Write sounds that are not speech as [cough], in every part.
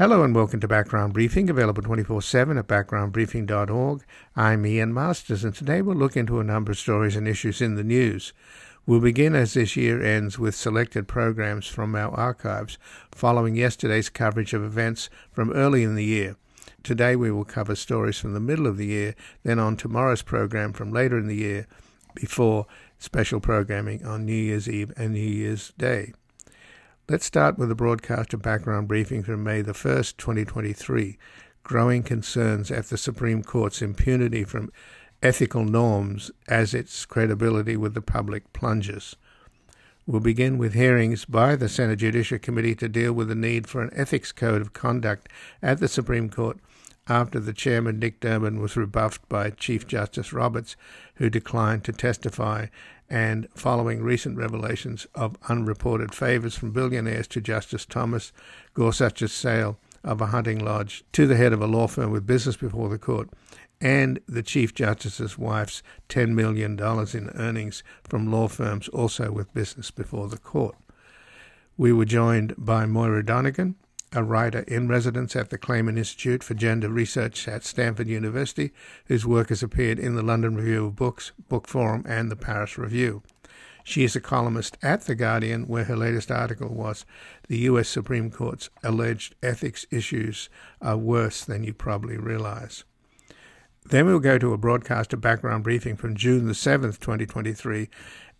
Hello and welcome to Background Briefing, available 24 7 at backgroundbriefing.org. I'm Ian Masters, and today we'll look into a number of stories and issues in the news. We'll begin as this year ends with selected programs from our archives following yesterday's coverage of events from early in the year. Today we will cover stories from the middle of the year, then on tomorrow's program from later in the year, before special programming on New Year's Eve and New Year's Day. Let's start with a broadcast of background briefing from May the 1st, 2023. Growing concerns at the Supreme Court's impunity from ethical norms as its credibility with the public plunges. We'll begin with hearings by the Senate Judiciary Committee to deal with the need for an ethics code of conduct at the Supreme Court after the chairman, Dick Durbin, was rebuffed by Chief Justice Roberts, who declined to testify and following recent revelations of unreported favors from billionaires to Justice Thomas Gorsuch's sale of a hunting lodge to the head of a law firm with business before the court, and the Chief Justice's wife's $10 million in earnings from law firms also with business before the court. We were joined by Moira Donegan, a writer in residence at the Clayman Institute for Gender Research at Stanford University, whose work has appeared in the London Review of Books, Book Forum, and the Paris Review. She is a columnist at The Guardian, where her latest article was The U.S. Supreme Court's alleged ethics issues are worse than you probably realize. Then we'll go to a broadcast of background briefing from June the 7th, 2023,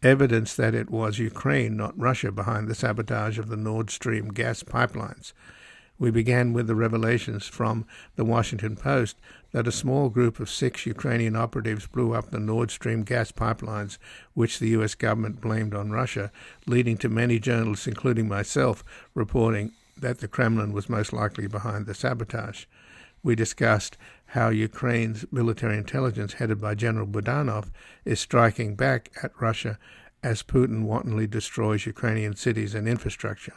evidence that it was Ukraine, not Russia, behind the sabotage of the Nord Stream gas pipelines. We began with the revelations from the Washington Post that a small group of six Ukrainian operatives blew up the Nord Stream gas pipelines, which the U.S. government blamed on Russia, leading to many journalists, including myself, reporting that the Kremlin was most likely behind the sabotage. We discussed how Ukraine's military intelligence, headed by General Budanov, is striking back at Russia as Putin wantonly destroys Ukrainian cities and infrastructure.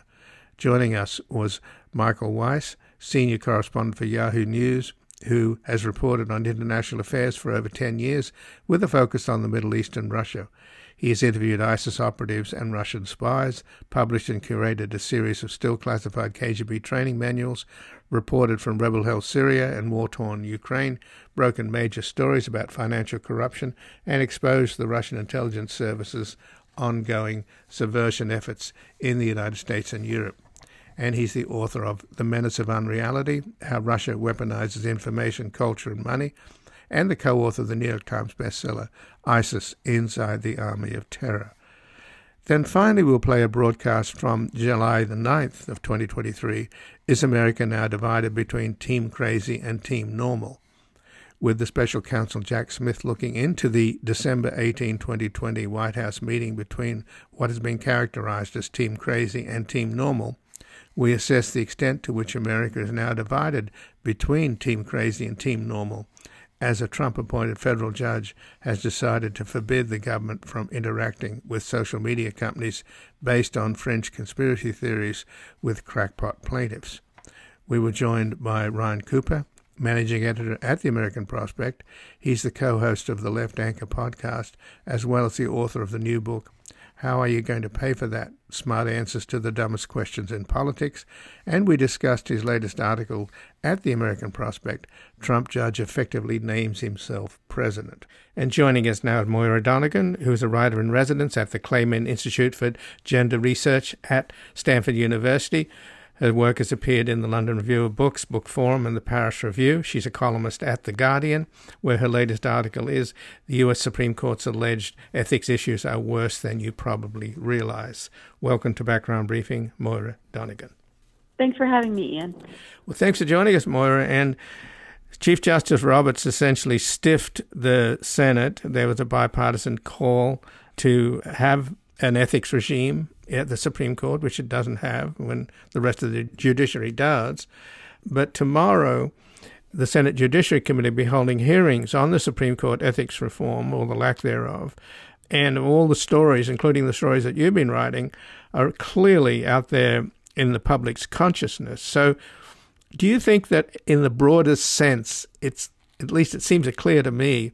Joining us was Michael Weiss, senior correspondent for Yahoo News, who has reported on international affairs for over 10 years with a focus on the Middle East and Russia. He has interviewed ISIS operatives and Russian spies, published and curated a series of still classified KGB training manuals, reported from rebel held Syria and war torn Ukraine, broken major stories about financial corruption, and exposed the Russian intelligence services' ongoing subversion efforts in the United States and Europe and he's the author of The Menace of Unreality How Russia Weaponizes Information, Culture, and Money, and the co author of the New York Times bestseller, ISIS Inside the Army of Terror. Then finally, we'll play a broadcast from July the 9th of 2023 Is America Now Divided Between Team Crazy and Team Normal? With the special counsel Jack Smith looking into the December 18, 2020 White House meeting between what has been characterized as Team Crazy and Team Normal we assess the extent to which America is now divided between Team Crazy and Team Normal, as a Trump appointed federal judge has decided to forbid the government from interacting with social media companies based on French conspiracy theories with crackpot plaintiffs. We were joined by Ryan Cooper, managing editor at the American Prospect. He's the co host of the Left Anchor podcast, as well as the author of the new book, how are you going to pay for that? Smart answers to the dumbest questions in politics. And we discussed his latest article at the American Prospect Trump judge effectively names himself president. And joining us now is Moira Donegan, who is a writer in residence at the Clayman Institute for Gender Research at Stanford University. Her work has appeared in the London Review of Books, Book Forum, and the Paris Review. She's a columnist at The Guardian, where her latest article is The U.S. Supreme Court's alleged ethics issues are worse than you probably realize. Welcome to Background Briefing, Moira Donegan. Thanks for having me, Ian. Well, thanks for joining us, Moira. And Chief Justice Roberts essentially stiffed the Senate. There was a bipartisan call to have an ethics regime at the Supreme Court, which it doesn't have when the rest of the judiciary does. But tomorrow, the Senate Judiciary Committee will be holding hearings on the Supreme Court ethics reform, or the lack thereof. And all the stories, including the stories that you've been writing, are clearly out there in the public's consciousness. So, do you think that, in the broadest sense, it's at least it seems clear to me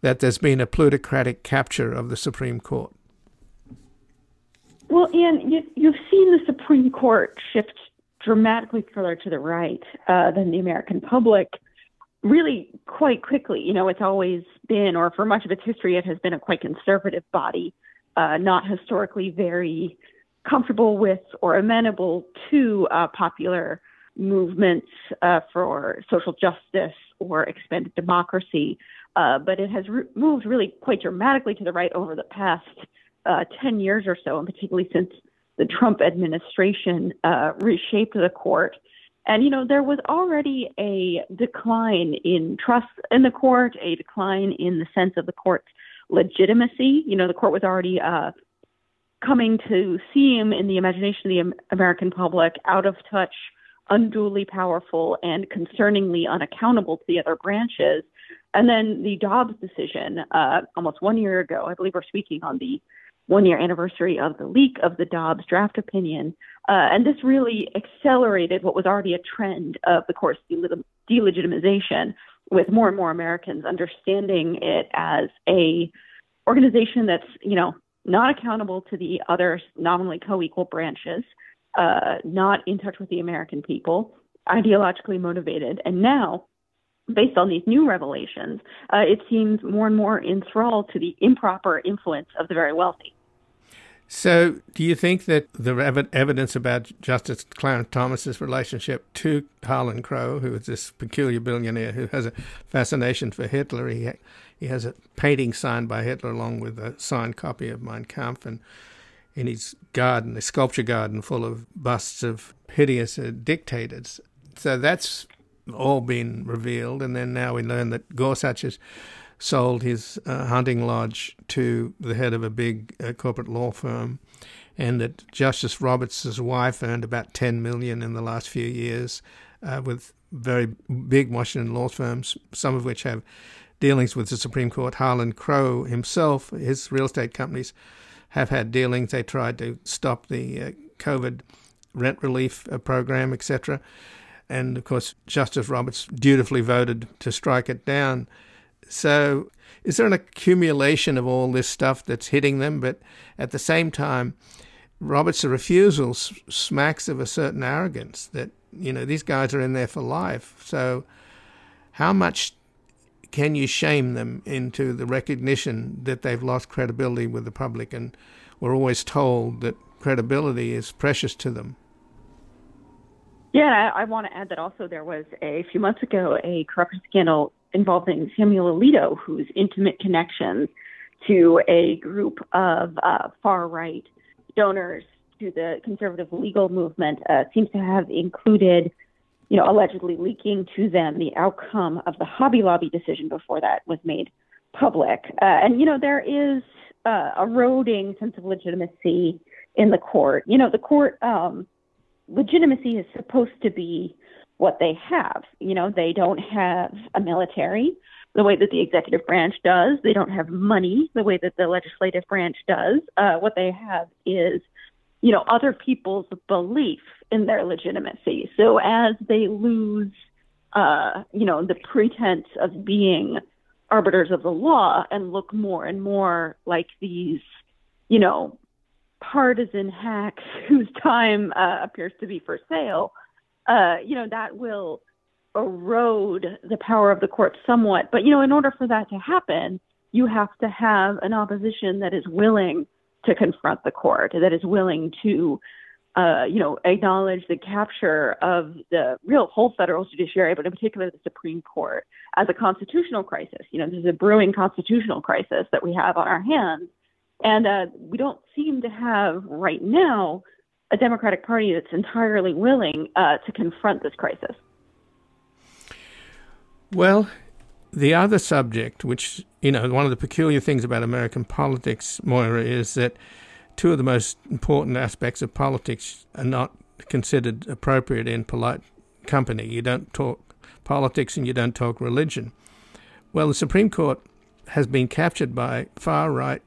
that there's been a plutocratic capture of the Supreme Court? Well, Ian, you, you've seen the Supreme Court shift dramatically further to the right uh, than the American public really quite quickly. You know, it's always been, or for much of its history, it has been a quite conservative body, uh, not historically very comfortable with or amenable to uh, popular movements uh, for social justice or expanded democracy. Uh, but it has re- moved really quite dramatically to the right over the past uh, 10 years or so, and particularly since the Trump administration uh, reshaped the court. And, you know, there was already a decline in trust in the court, a decline in the sense of the court's legitimacy. You know, the court was already uh, coming to seem, in the imagination of the American public, out of touch, unduly powerful, and concerningly unaccountable to the other branches. And then the Dobbs decision, uh, almost one year ago, I believe we're speaking on the one year anniversary of the leak of the Dobbs draft opinion. Uh, and this really accelerated what was already a trend of the court's delegitimization, with more and more Americans understanding it as a organization that's, you know, not accountable to the other nominally co-equal branches, uh, not in touch with the American people, ideologically motivated, and now based on these new revelations, uh, it seems more and more enthralled to the improper influence of the very wealthy. So, do you think that the ev- evidence about Justice Clarence Thomas's relationship to Harlan Crow, who is this peculiar billionaire who has a fascination for Hitler, he ha- he has a painting signed by Hitler along with a signed copy of Mein Kampf, and in his garden, a sculpture garden full of busts of hideous uh, dictators. So that's all been revealed, and then now we learn that Gorsuch has sold his uh, hunting lodge to the head of a big uh, corporate law firm, and that Justice Roberts' wife earned about ten million in the last few years uh, with very big Washington law firms, some of which have dealings with the Supreme Court. Harlan Crow himself, his real estate companies have had dealings. They tried to stop the uh, COVID rent relief uh, program, etc. And of course, Justice Roberts dutifully voted to strike it down. So, is there an accumulation of all this stuff that's hitting them? But at the same time, Roberts' refusal smacks of a certain arrogance that, you know, these guys are in there for life. So, how much can you shame them into the recognition that they've lost credibility with the public? And we're always told that credibility is precious to them. Yeah, I, want to add that also there was a few months ago a corruption scandal involving Samuel Alito, whose intimate connections to a group of uh, far right donors to the conservative legal movement uh, seems to have included, you know, allegedly leaking to them the outcome of the Hobby Lobby decision before that was made public. Uh, and, you know, there is uh, eroding sense of legitimacy in the court. You know, the court um, legitimacy is supposed to be what they have. You know, they don't have a military the way that the executive branch does. They don't have money the way that the legislative branch does. Uh, what they have is, you know, other people's belief in their legitimacy. So as they lose, uh, you know, the pretense of being arbiters of the law and look more and more like these, you know, partisan hacks [laughs] whose time uh, appears to be for sale, uh, you know, that will erode the power of the court somewhat. But, you know, in order for that to happen, you have to have an opposition that is willing to confront the court, that is willing to, uh, you know, acknowledge the capture of the real whole federal judiciary, but in particular the Supreme Court, as a constitutional crisis. You know, there's a brewing constitutional crisis that we have on our hands. And uh, we don't seem to have right now a Democratic Party that's entirely willing uh, to confront this crisis. Well, the other subject, which, you know, one of the peculiar things about American politics, Moira, is that two of the most important aspects of politics are not considered appropriate in polite company. You don't talk politics and you don't talk religion. Well, the Supreme Court has been captured by far right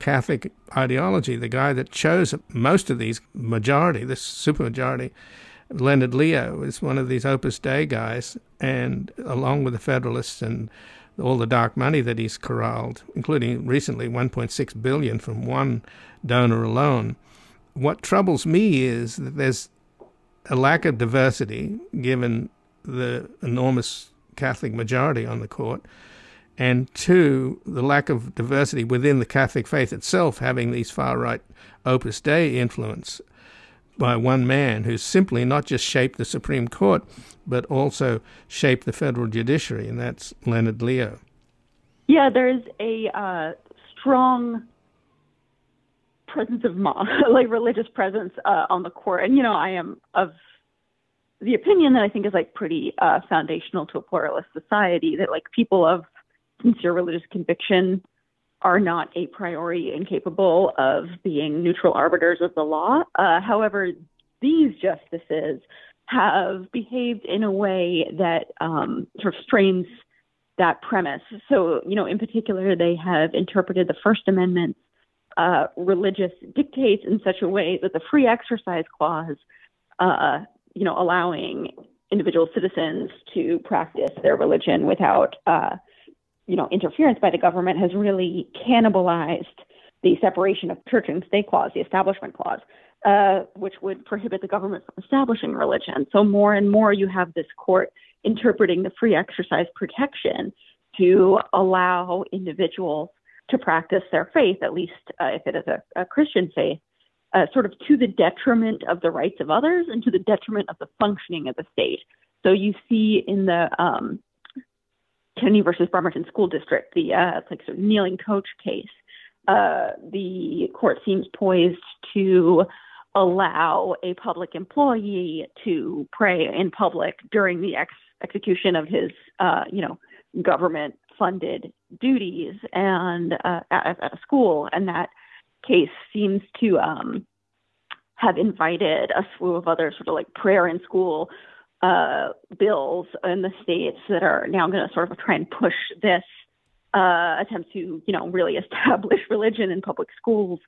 Catholic ideology. The guy that chose most of these majority, this supermajority, Leonard Leo, is one of these Opus Dei guys, and along with the Federalists and all the dark money that he's corralled, including recently 1.6 billion from one donor alone. What troubles me is that there's a lack of diversity, given the enormous Catholic majority on the court, and two, the lack of diversity within the Catholic faith itself, having these far right Opus Dei influence by one man who's simply not just shaped the Supreme Court, but also shaped the federal judiciary, and that's Leonard Leo. Yeah, there's a uh, strong presence of ma- [laughs] like religious presence uh, on the court, and you know, I am of the opinion that I think is like pretty uh, foundational to a pluralist society that like people of sincere religious conviction are not a priori incapable of being neutral arbiters of the law. Uh, however, these justices have behaved in a way that um, sort of strains that premise. So, you know, in particular, they have interpreted the First Amendment uh, religious dictates in such a way that the free exercise clause, uh, you know, allowing individual citizens to practice their religion without, uh, you know, interference by the government has really cannibalized the separation of church and state clause, the establishment clause, uh, which would prohibit the government from establishing religion. So more and more you have this court interpreting the free exercise protection to allow individuals to practice their faith, at least uh, if it is a, a Christian faith, uh, sort of to the detriment of the rights of others and to the detriment of the functioning of the state. So you see in the um, Kennedy versus Bremerton School District, the uh, like sort of kneeling coach case, uh, the court seems poised to allow a public employee to pray in public during the ex- execution of his, uh, you know, government funded duties and uh, at, at, a school, and that case seems to um, have invited a slew of other sort of like prayer in school uh, bills in the states that are now going to sort of try and push this uh, attempt to, you know, really [laughs] establish religion in public schools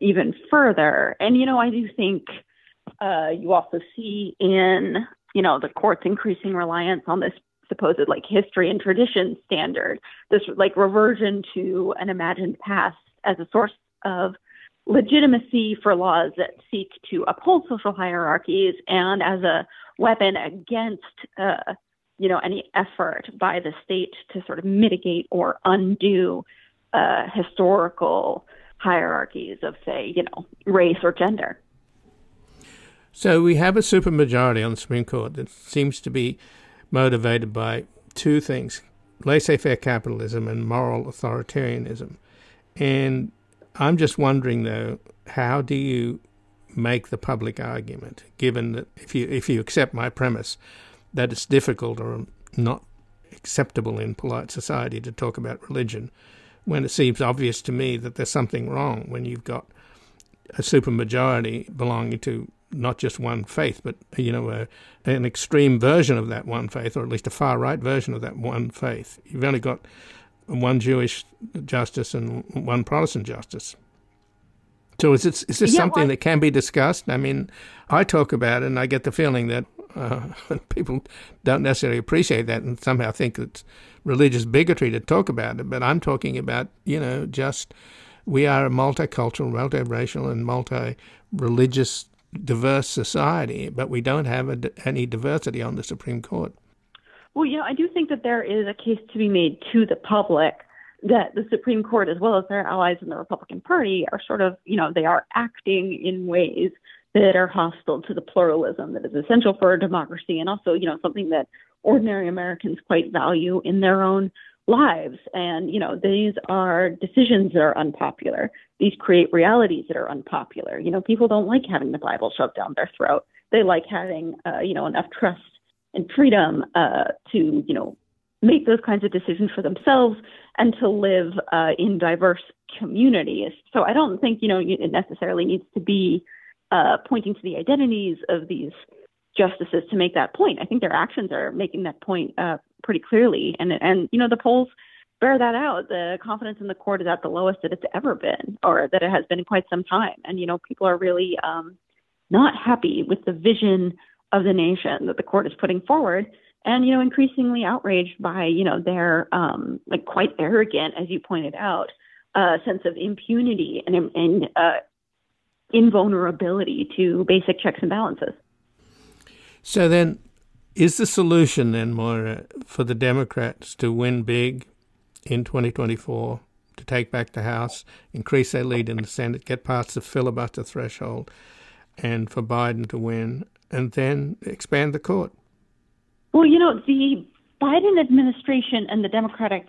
even further. And you know, I do think uh, you also see in, you know, the court's increasing reliance on this supposed like history and tradition standard, this like reversion to an imagined past as a source of legitimacy for laws that seek to uphold social hierarchies and as a weapon against uh, you know any effort by the state to sort of mitigate or undo uh, historical hierarchies of say you know race or gender. So we have a supermajority on the Supreme Court that seems to be motivated by two things laissez faire capitalism and moral authoritarianism. And I'm just wondering, though, how do you make the public argument, given that if you, if you accept my premise that it's difficult or not acceptable in polite society to talk about religion, when it seems obvious to me that there's something wrong when you've got a supermajority belonging to not just one faith, but you know, a, an extreme version of that one faith, or at least a far right version of that one faith. You've only got one Jewish justice and one Protestant justice. So is this, is this yeah, something well, that can be discussed? I mean, I talk about it, and I get the feeling that uh, [laughs] people don't necessarily appreciate that, and somehow think it's religious bigotry to talk about it. But I'm talking about, you know, just we are a multicultural, multiracial, and multi-religious diverse society, but we don't have a, any diversity on the Supreme Court. Well, you know, I do think that there is a case to be made to the public that the Supreme Court, as well as their allies in the Republican Party, are sort of, you know, they are acting in ways that are hostile to the pluralism that is essential for a democracy and also, you know, something that ordinary Americans quite value in their own lives. And, you know, these are decisions that are unpopular. These create realities that are unpopular. You know, people don't like having the Bible shoved down their throat. They like having, uh, you know, enough trust and freedom uh, to, you know, make those kinds of decisions for themselves and to live uh, in diverse communities. So I don't think, you know, it necessarily needs to be uh, pointing to the identities of these justices to make that point. I think their actions are making that point uh, pretty clearly, and and you know the polls bear that out. The confidence in the court is at the lowest that it's ever been, or that it has been in quite some time. And you know people are really um, not happy with the vision of the nation that the court is putting forward, and you know increasingly outraged by you know their um, like quite arrogant, as you pointed out, uh, sense of impunity and and uh, invulnerability to basic checks and balances. So then, is the solution then, Moira, for the Democrats to win big in 2024, to take back the House, increase their lead in the Senate, get past the filibuster threshold, and for Biden to win, and then expand the court? Well, you know, the Biden administration and the Democratic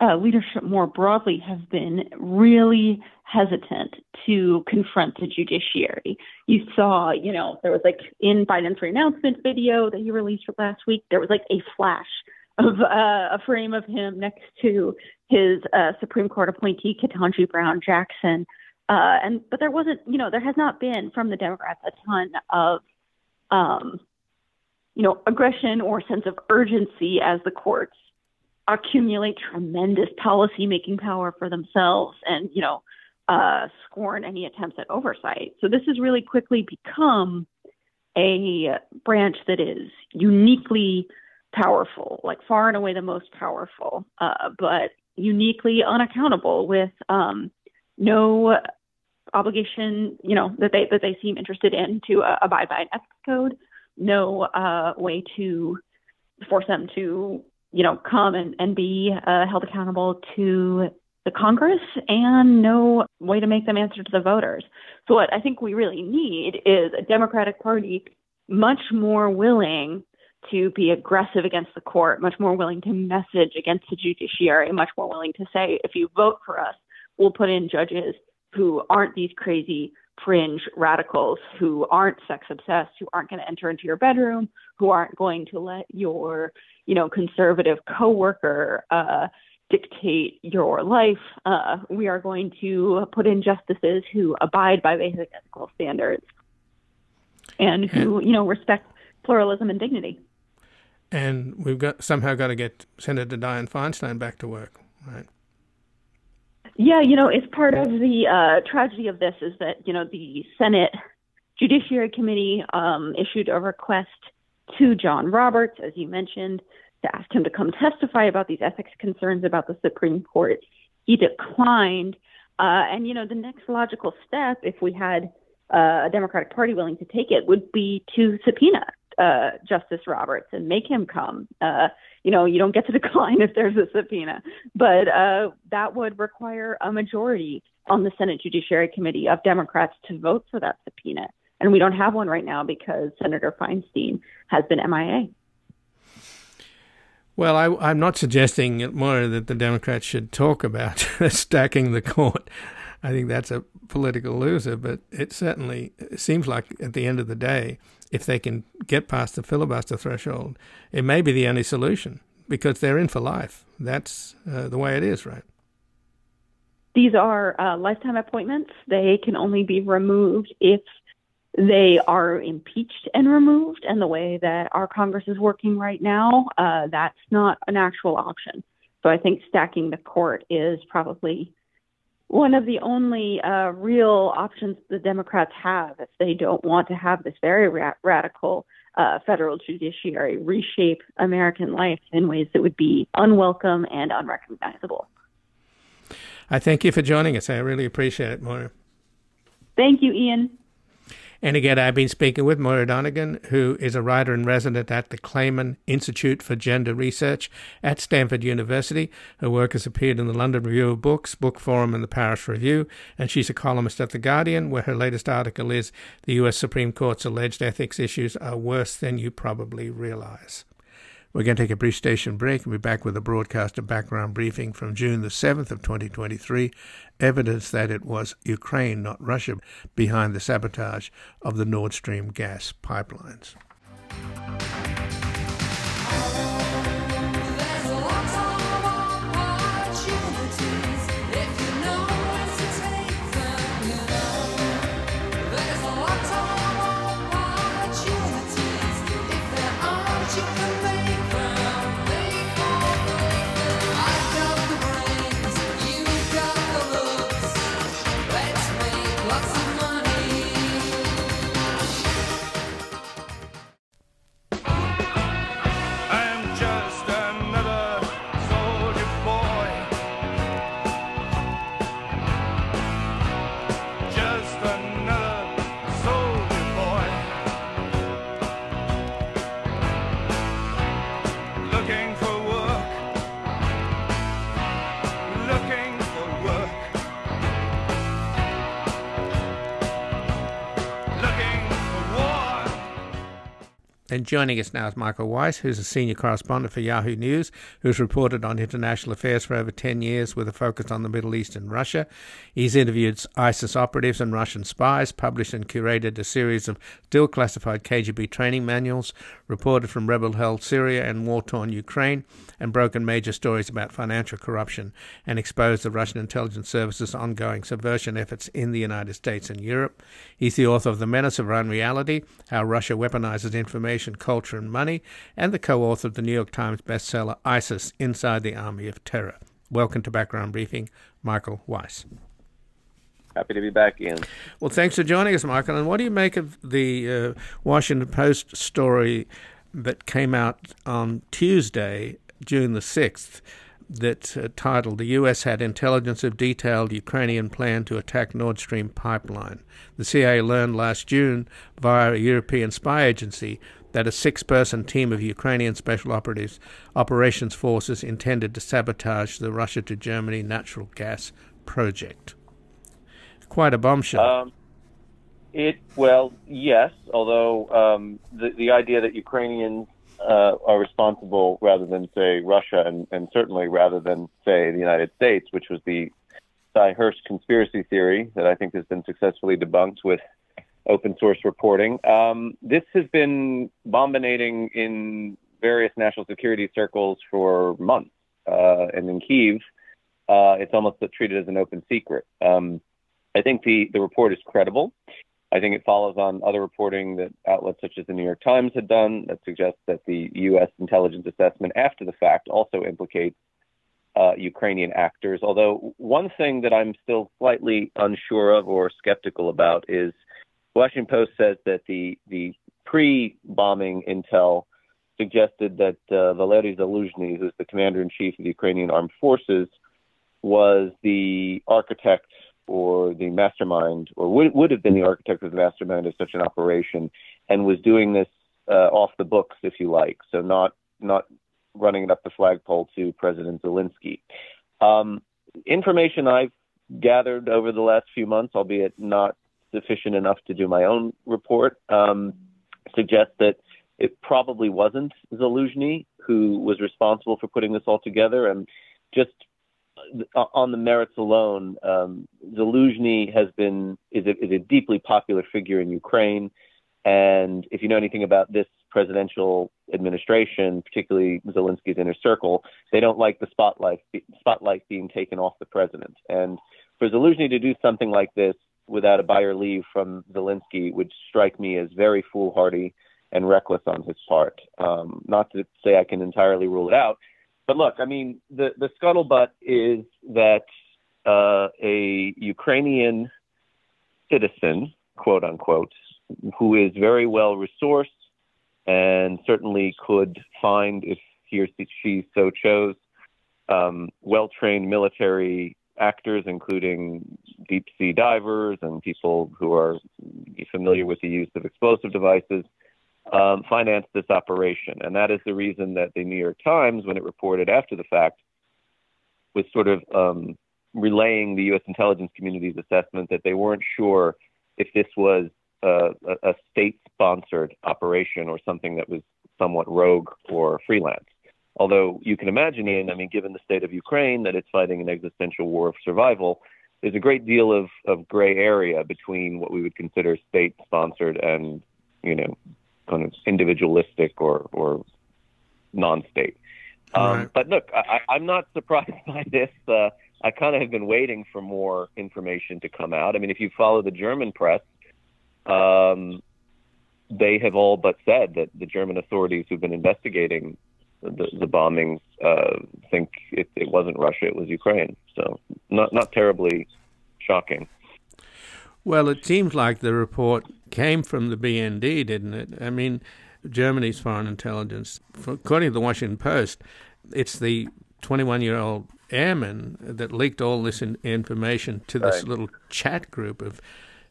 uh, leadership more broadly have been really hesitant to confront the judiciary. You saw, you know, there was like in Biden's renouncement video that he released last week, there was like a flash of uh, a frame of him next to his uh, Supreme Court appointee, Ketanji Brown Jackson. Uh, and but there wasn't, you know, there has not been from the Democrats a ton of, um, you know, aggression or sense of urgency as the courts accumulate tremendous policy making power for themselves and, you know, uh, scorn any attempts at oversight. So this has really quickly become a branch that is uniquely powerful, like far and away the most powerful, uh, but uniquely unaccountable with um, no obligation, you know, that they that they seem interested in to uh, abide by an ethics code, no uh, way to force them to you know, come and, and be uh, held accountable to the Congress and no way to make them answer to the voters. So, what I think we really need is a Democratic Party much more willing to be aggressive against the court, much more willing to message against the judiciary, much more willing to say, if you vote for us, we'll put in judges who aren't these crazy fringe radicals, who aren't sex obsessed, who aren't going to enter into your bedroom, who aren't going to let your you know, conservative coworker uh, dictate your life. Uh, we are going to put in justices who abide by basic ethical standards and who, you know, respect pluralism and dignity. And we've got somehow got to get Senator Dianne Feinstein back to work, right? Yeah, you know, it's part of the uh, tragedy of this is that you know the Senate Judiciary Committee um, issued a request to John Roberts, as you mentioned, to ask him to come testify about these ethics concerns about the Supreme Court. He declined. Uh, and, you know, the next logical step, if we had uh, a Democratic Party willing to take it, would be to subpoena uh, Justice Roberts and make him come. Uh, you know, you don't get to [laughs] decline if there's a subpoena, but uh, that would require a majority on the Senate Judiciary Committee of Democrats to vote for that subpoena. And we don't have one right now because Senator Feinstein has been MIA. Well, I, am not suggesting more that the Democrats should talk about [laughs] stacking the court. I think that's a political loser, but it certainly seems like at the end of the day, if they can get past the filibuster threshold, it may be the only solution because they're in for life. That's uh, the way it is, right? These are uh, lifetime appointments. They can only be removed if they are impeached and removed. And the way that our Congress is working right now, uh, that's not an actual option. So I think stacking the court is probably one of the only uh, real options the Democrats have if they don't want to have this very ra- radical uh, federal judiciary reshape American life in ways that would be unwelcome and unrecognizable. I thank you for joining us. I really appreciate it, Moira. Thank you, Ian. And again, I've been speaking with Moira Donegan, who is a writer in resident at the Clayman Institute for Gender Research at Stanford University. Her work has appeared in the London Review of Books, Book Forum, and the Paris Review, and she's a columnist at The Guardian, where her latest article is The US Supreme Court's alleged ethics issues are worse than you probably realize. We're going to take a brief station break and be back with a broadcast of background briefing from June the 7th of 2023, evidence that it was Ukraine, not Russia, behind the sabotage of the Nord Stream gas pipelines. And joining us now is Michael Weiss, who's a senior correspondent for Yahoo News, who's reported on international affairs for over 10 years with a focus on the Middle East and Russia. He's interviewed ISIS operatives and Russian spies, published and curated a series of still classified KGB training manuals, reported from rebel held Syria and war torn Ukraine, and broken major stories about financial corruption and exposed the Russian intelligence service's ongoing subversion efforts in the United States and Europe. He's the author of The Menace of Unreality How Russia Weaponizes Information Culture, and Money, and the co author of the New York Times bestseller ISIS Inside the Army of Terror. Welcome to Background Briefing, Michael Weiss. Happy to be back, Ian. Well, thanks for joining us, Michael. And what do you make of the uh, Washington Post story that came out on Tuesday, June the 6th, that uh, titled The U.S. Had Intelligence of Detailed Ukrainian Plan to Attack Nord Stream Pipeline? The CIA learned last June via a European spy agency that a six person team of Ukrainian special operatives operations forces intended to sabotage the Russia to Germany natural gas project. Quite a bombshell. Um, it well, yes. Although um, the the idea that Ukrainians uh, are responsible rather than say Russia, and, and certainly rather than say the United States, which was the Sy Hersh conspiracy theory that I think has been successfully debunked with open source reporting. Um, this has been bombinating in various national security circles for months. Uh, and in Kiev, uh, it's almost treated as an open secret. Um, I think the, the report is credible. I think it follows on other reporting that outlets such as the New York Times had done that suggests that the U.S. intelligence assessment after the fact also implicates uh, Ukrainian actors. Although one thing that I'm still slightly unsure of or skeptical about is Washington Post says that the the pre-bombing intel suggested that uh, Valery Zaluzhny, who's the commander in chief of the Ukrainian armed forces, was the architect or the mastermind, or would, would have been the architect of the mastermind of such an operation, and was doing this uh, off the books, if you like. So not not running it up the flagpole to President Zelensky. Um, information I've gathered over the last few months, albeit not sufficient enough to do my own report, um, suggests that it probably wasn't Zaluzhny who was responsible for putting this all together. And just uh, on the merits alone, um, Zaluzhny has been is a, is a deeply popular figure in Ukraine. And if you know anything about this presidential administration, particularly Zelensky's inner circle, they don't like the spotlight spotlight being taken off the president. And for Zelensky to do something like this without a buyer leave from Zelensky would strike me as very foolhardy and reckless on his part. Um, not to say I can entirely rule it out, but look, I mean, the the scuttlebutt is that uh, a Ukrainian citizen, quote unquote, who is very well resourced and certainly could find, if he or she so chose, um, well trained military actors, including deep sea divers and people who are familiar with the use of explosive devices, um, financed this operation. And that is the reason that the New York Times, when it reported after the fact, was sort of um, relaying the U.S. intelligence community's assessment that they weren't sure if this was a, a state sponsored operation or something that was somewhat rogue or freelance. Although you can imagine, Ian, I mean, given the state of Ukraine, that it's fighting an existential war of survival, there's a great deal of, of gray area between what we would consider state sponsored and, you know, kind of individualistic or, or non state. Um, right. But look, I, I'm not surprised [laughs] by this. Uh, I kind of have been waiting for more information to come out. I mean, if you follow the German press, um, they have all but said that the German authorities who've been investigating the, the bombings uh, think it, it wasn't Russia, it was Ukraine. So not not terribly shocking. Well, it seems like the report came from the BND, didn't it? I mean, Germany's foreign intelligence, according to the Washington Post, it's the 21 year old airman that leaked all this in, information to this right. little chat group of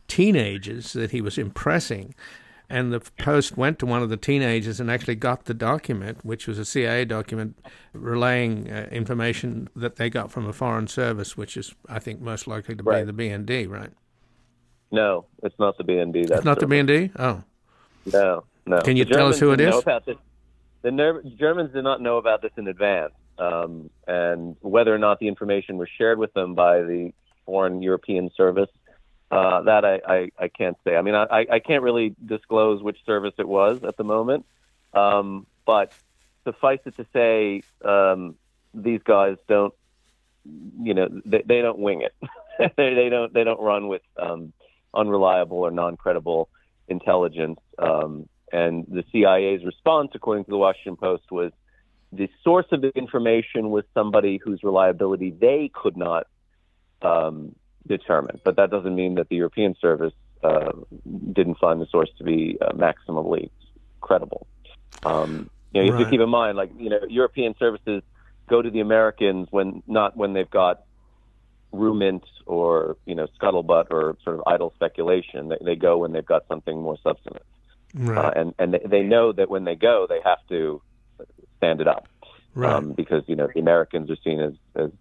teenagers that he was impressing. And the Post went to one of the teenagers and actually got the document, which was a CIA document relaying uh, information that they got from a foreign service, which is, I think, most likely to right. be the BND, right? No, it's not the BND. That's it's not the BND. Oh, no. no. Can you The tell us who it is? The Ner- Germans did not know about this in advance, um, and whether or not the information was shared with them by the Foreign European Service, uh, that I, I, I can't say. I mean, I, I can't really disclose which service it was at the moment, um, but suffice it to say, um, these guys don't, you know, they, they don't wing it. [laughs] they, they don't they don't run with um, unreliable or non-credible intelligence. Um, and the CIA's response, according to the Washington Post, was the source of the information was somebody whose reliability they could not um, determine. But that doesn't mean that the European service uh, didn't find the source to be uh, maximally credible. Um, you know, you have to keep in mind, like you know, European services go to the Americans when not when they've got rumint or you know scuttlebutt or sort of idle speculation. They, they go when they've got something more substantive, Right. uh, and and they, they know that when they go, they have to stand it up right. um, because you know the Americans are seen as as,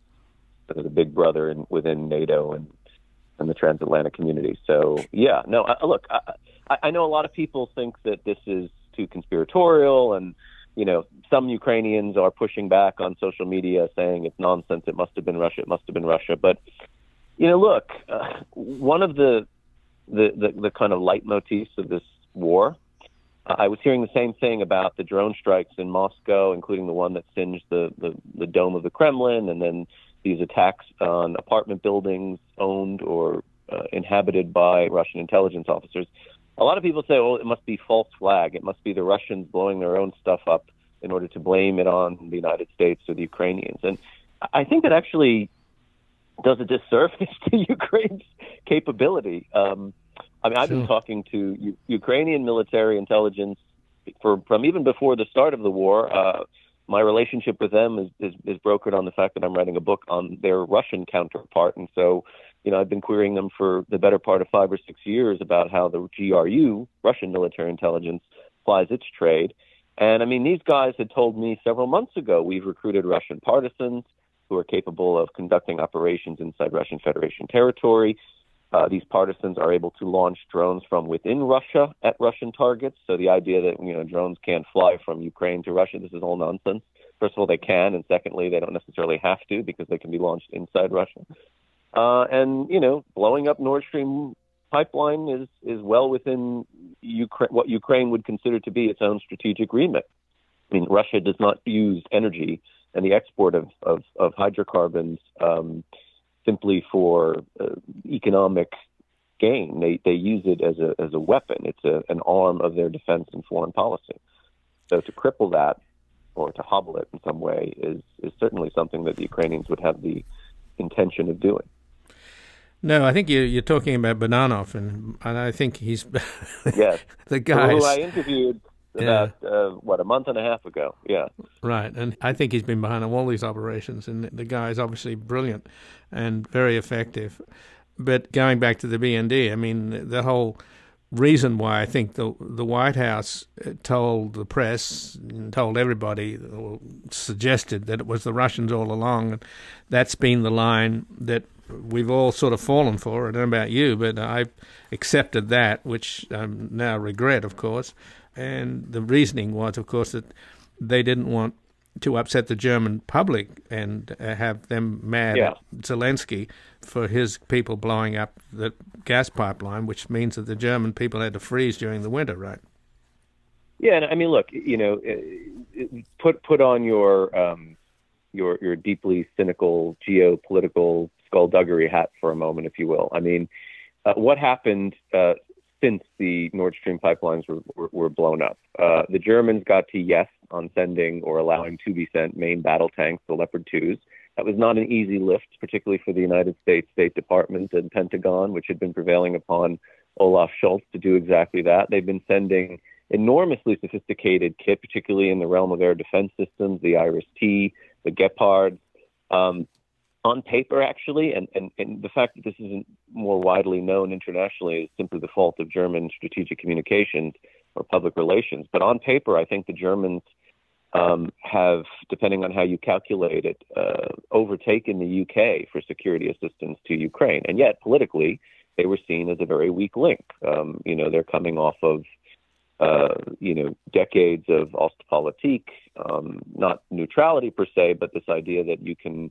as a big brother in, within NATO and and the transatlantic community. So yeah, no, I, look, I, I know a lot of people think that this is too conspiratorial, and you know some Ukrainians are pushing back on social media saying it's nonsense. It must have been Russia. It must have been Russia. But you know, look, uh, one of the the, the the kind of leitmotifs of this war. I was hearing the same thing about the drone strikes in Moscow, including the one that singed the, the, the dome of the Kremlin, and then these attacks on apartment buildings owned or uh, inhabited by Russian intelligence officers. A lot of people say, "Well, it must be false flag. It must be the Russians blowing their own stuff up in order to blame it on the United States or the Ukrainians." And I think that actually does a disservice [laughs] to Ukraine's capability. Um, I mean, I've Sure. been talking to U- Ukrainian military intelligence for from even before the start of the war. Uh, my relationship with them is, is is brokered on the fact that I'm writing a book on their Russian counterpart, and so you know I've been querying them for the better part of five or six years about how the GRU, Russian military intelligence, plies its trade. And I mean, these guys had told me several months ago we've recruited Russian partisans who are capable of conducting operations inside Russian Federation territory. Uh, these partisans are able to launch drones from within Russia at Russian targets. So the idea that you know drones can't fly from Ukraine to Russia, this is all nonsense. First of all, they can, and secondly, they don't necessarily have to because they can be launched inside Russia. Uh, and you know, blowing up Nord Stream pipeline is is well within Ukraine, what Ukraine would consider to be its own strategic remit. I mean, Russia does not use energy and the export of of, of hydrocarbons um, simply for uh, economic gain. They they use it as a as a weapon. It's a, an arm of their defense and foreign policy. So to cripple that or to hobble it in some way is is certainly something that the Ukrainians would have the intention of doing. No, I think you, you're talking about Budanov, and, and I think he's Yes, [laughs] the guy. who I interviewed Yeah. about uh, what a month and a half ago. Yeah, Right, and I think he's been behind all these operations, and the guy is obviously brilliant and very effective. But going back to the BND, I mean, the whole reason why I think the the White House uh, told the press and told everybody, or suggested that it was the Russians all along, and that's been the line that we've all sort of fallen for. I don't know about you, but I've accepted that, which I now regret, of course. And the reasoning was, of course, that they didn't want to upset the German public and uh, have them mad Yeah. at Zelensky for his people blowing up the gas pipeline, which means that the German people had to freeze during the winter, right? yeah. And I mean, look, you know, uh, put put on your um, your your deeply cynical geopolitical skullduggery hat for a moment, if you will. I mean, uh, what happened uh, since the Nord Stream pipelines were, were, were blown up? Uh, the Germans got to yes on sending or allowing to be sent main battle tanks, the Leopard 2s. That was not an easy lift, particularly for the United States State Department and Pentagon, which had been prevailing upon Olaf Scholz to do exactly that. They've been sending enormously sophisticated kit, particularly in the realm of air defense systems, the Iris T, the Gepard. Um, on paper, actually, and, and, and the fact that this isn't more widely known internationally is simply the fault of German strategic communications or public relations. But on paper, I think the Germans um, have, depending on how you calculate it, uh, overtaken the UK for security assistance to Ukraine. And yet, politically, they were seen as a very weak link. Um, you know, they're coming off of uh, you know, decades of Ostpolitik, um, not neutrality per se, but this idea that you can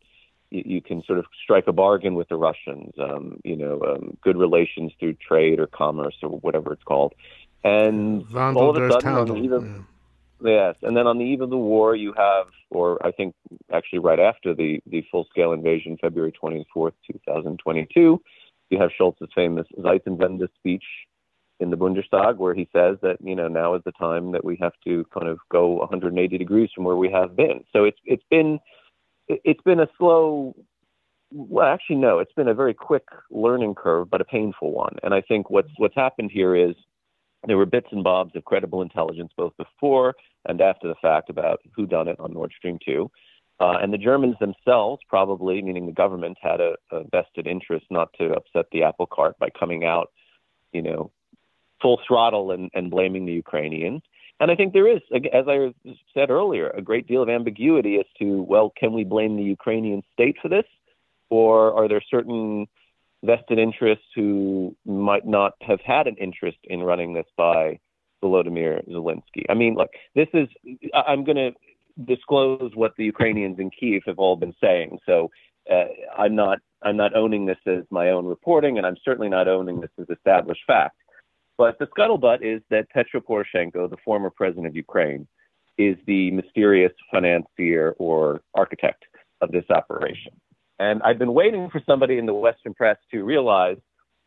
you can sort of strike a bargain with the Russians, um, you know, um, good relations through trade or commerce or whatever it's called. And all of a sudden, on the eve of, yeah. yes, and then on the eve of the war, you have, or I think actually right after the the full scale invasion, February twenty fourth, two thousand twenty two, you have Scholz's famous Zeitenwende speech in the Bundestag, where he says that you know now is the time that we have to kind of go 180 degrees from where we have been. So it's it's been it's been a slow. Well, actually, no. It's been a very quick learning curve, but a painful one. And I think what's what's happened here is there were bits and bobs of credible intelligence both before and after the fact about who done it on Nord Stream 2. Uh, and the Germans themselves, probably, meaning the government, had a, a vested interest not to upset the apple cart by coming out, you know, full throttle and, and blaming the Ukrainians. And I think there is, as I said earlier, a great deal of ambiguity as to, well, can we blame the Ukrainian state for this? Or are there certain vested interests who might not have had an interest in running this by Volodymyr Zelensky? I mean, look, this is, I'm going to disclose what the Ukrainians in Kiev have all been saying. So uh, I'm not, I'm not owning this as my own reporting, and I'm certainly not owning this as established fact. But the scuttlebutt is that Petro Poroshenko, the former president of Ukraine, is the mysterious financier or architect of this operation. And I've been waiting for somebody in the Western press to realize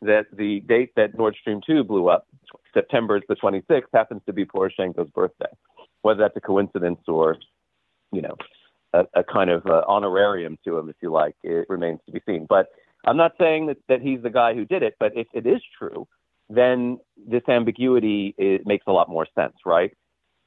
that the date that Nord Stream 2 blew up, September the 26th, happens to be Poroshenko's birthday. Whether that's a coincidence or, you know, a, a kind of uh, honorarium to him, if you like, it remains to be seen. But I'm not saying that, that he's the guy who did it, but if it is true, then this ambiguity it makes a lot more sense, right?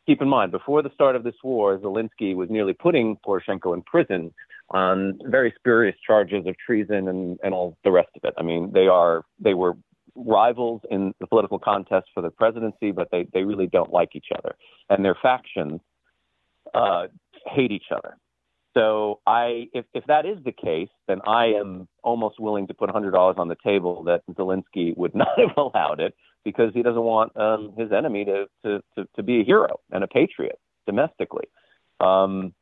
Keep in mind, before the start of this war, Zelensky was nearly putting Poroshenko in prison on very spurious charges of treason and, and all the rest of it. I mean, they are they were rivals in the political contest for the presidency, but they, they really don't like each other. And their factions uh, hate each other. So I, if, if that is the case, then I am almost willing to put $100 on the table that Zelensky would [laughs] not have allowed it because he doesn't want um, his enemy to, to, to, to be a hero and a patriot domestically. Um,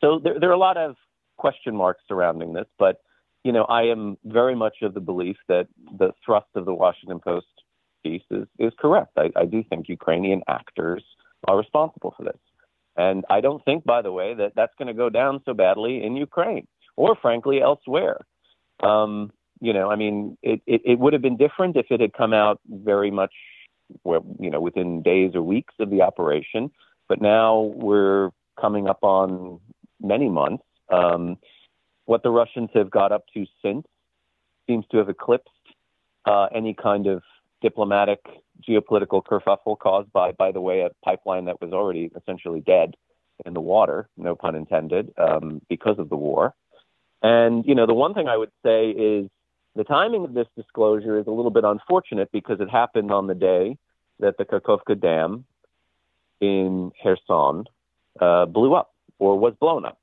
so there, there are a lot of question marks surrounding this, but you know, I am very much of the belief that the thrust of the Washington Post piece is, is correct. I, I do think Ukrainian actors are responsible for this. And I don't think, by the way, that that's going to go down so badly in Ukraine or, frankly, elsewhere. Um, you know, I mean, it, it, it would have been different if it had come out very much, you know, within days or weeks of the operation. But now we're coming up on many months. Um, what the Russians have got up to since seems to have eclipsed uh, any kind of diplomatic geopolitical kerfuffle caused by, by the way, a pipeline that was already essentially dead in the water, no pun intended, um, because of the war. And, you know, the one thing I would say is the timing of this disclosure is a little bit unfortunate because it happened on the day that the Kakhovka Dam in Kherson uh, blew up or was blown up.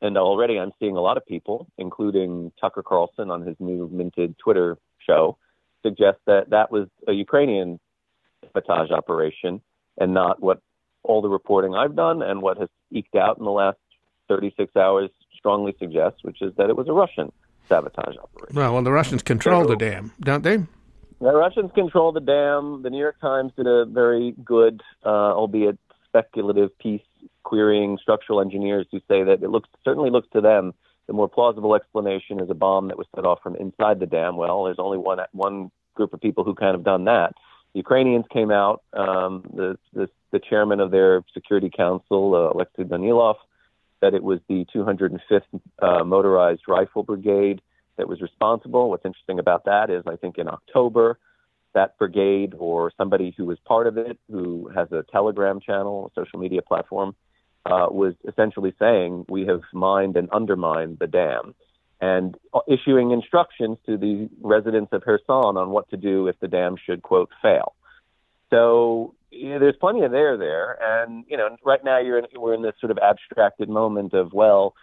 And already I'm seeing a lot of people, including Tucker Carlson on his new minted Twitter show, suggest that that was a Ukrainian sabotage operation and not what all the reporting I've done and what has eked out in the last 36 hours strongly suggests, which is that it was a Russian sabotage operation. Well, well the Russians control the dam, don't they? The Russians control the dam. The New York Times did a very good, uh, albeit speculative piece querying structural engineers who say that it looks certainly looks to them the more plausible explanation is a bomb that was set off from inside the dam. Well, there's only one one group of people who kind of done that. The Ukrainians came out. Um, the, the the chairman of their Security Council, uh, Alexei Danilov, said it was the 205th uh, Motorized Rifle Brigade that was responsible. What's interesting about that is, I think in October, that brigade or somebody who was part of it, who has a Telegram channel, a social media platform, uh, was essentially saying we have mined and undermined the dam and issuing instructions to the residents of Kherson on what to do if the dam should, quote, fail. So you know, there's plenty of there there. And, you know, right now you're in, we're in this sort of abstracted moment of, well,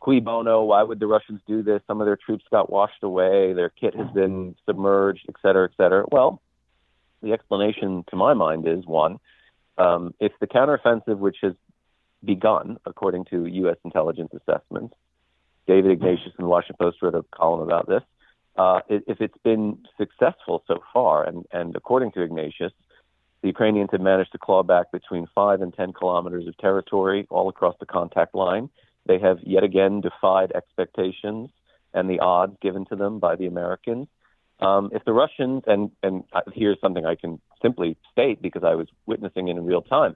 cui bono, why would the Russians do this? Some of their troops got washed away, their kit has been submerged, et cetera, et cetera. Well, the explanation to my mind is one, Um, if the counteroffensive, which has begun, according to U.S. intelligence assessments, David Ignatius in the Washington Post wrote a column about this. Uh, if it's been successful so far, and, and according to Ignatius, the Ukrainians have managed to claw back between five and 10 kilometers of territory all across the contact line. They have yet again defied expectations and the odds given to them by the Americans. Um, if the Russians, and, and here's something I can simply state because I was witnessing it in real time,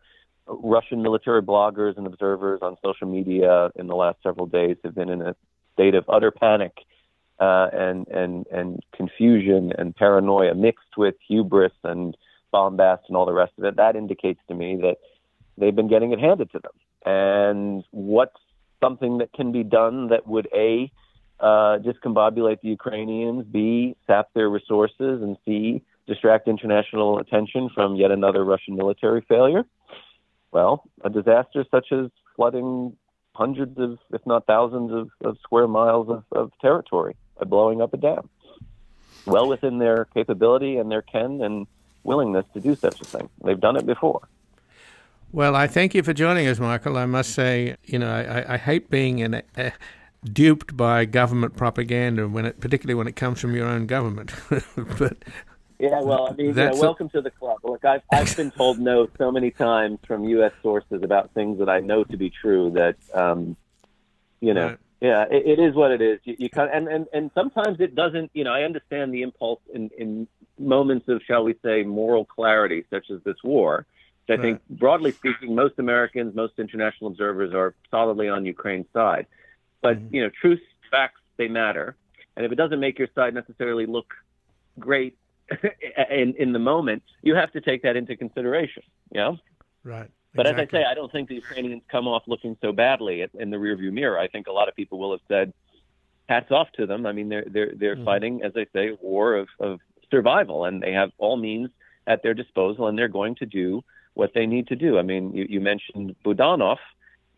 Russian military bloggers and observers on social media in the last several days have been in a state of utter panic uh, and and and confusion and paranoia mixed with hubris and bombast and all the rest of it. That indicates to me that they've been getting it handed to them. And what's something that can be done that would a uh, discombobulate the Ukrainians, b sap their resources, and c distract international attention from yet another Russian military failure? Well, a disaster such as flooding hundreds of, if not thousands, of, of square miles of, of territory by blowing up a dam. Well within their capability and their ken and willingness to do such a thing. They've done it before. Well, I thank you for joining us, Michael. I must say, you know, I, I hate being duped by government propaganda when it, particularly when it comes from your own government. [laughs] but yeah, well, I mean, know, welcome to the club. Look, I've I've been told no so many times from U.S. sources about things that I know to be true that, um, you know, right. yeah, it, it is what it is. You, you kind of, and and and sometimes it doesn't. You know, I understand the impulse in in moments of, shall we say, moral clarity, such as this war. Which I right. think, broadly speaking, most Americans, most international observers are solidly on Ukraine's side. But mm-hmm. you know, truth, facts, they matter. And if it doesn't make your side necessarily look great [laughs] in in the moment, you have to take that into consideration. You know? Right. But exactly. as I say, I don't think the Ukrainians come off looking so badly in the rearview mirror. I think a lot of people will have said, "Hats off to them." I mean, they're they're they're mm-hmm. fighting, as I say, a war of, of survival, and they have all means at their disposal, and they're going to do what they need to do. I mean, you, you mentioned Budanov.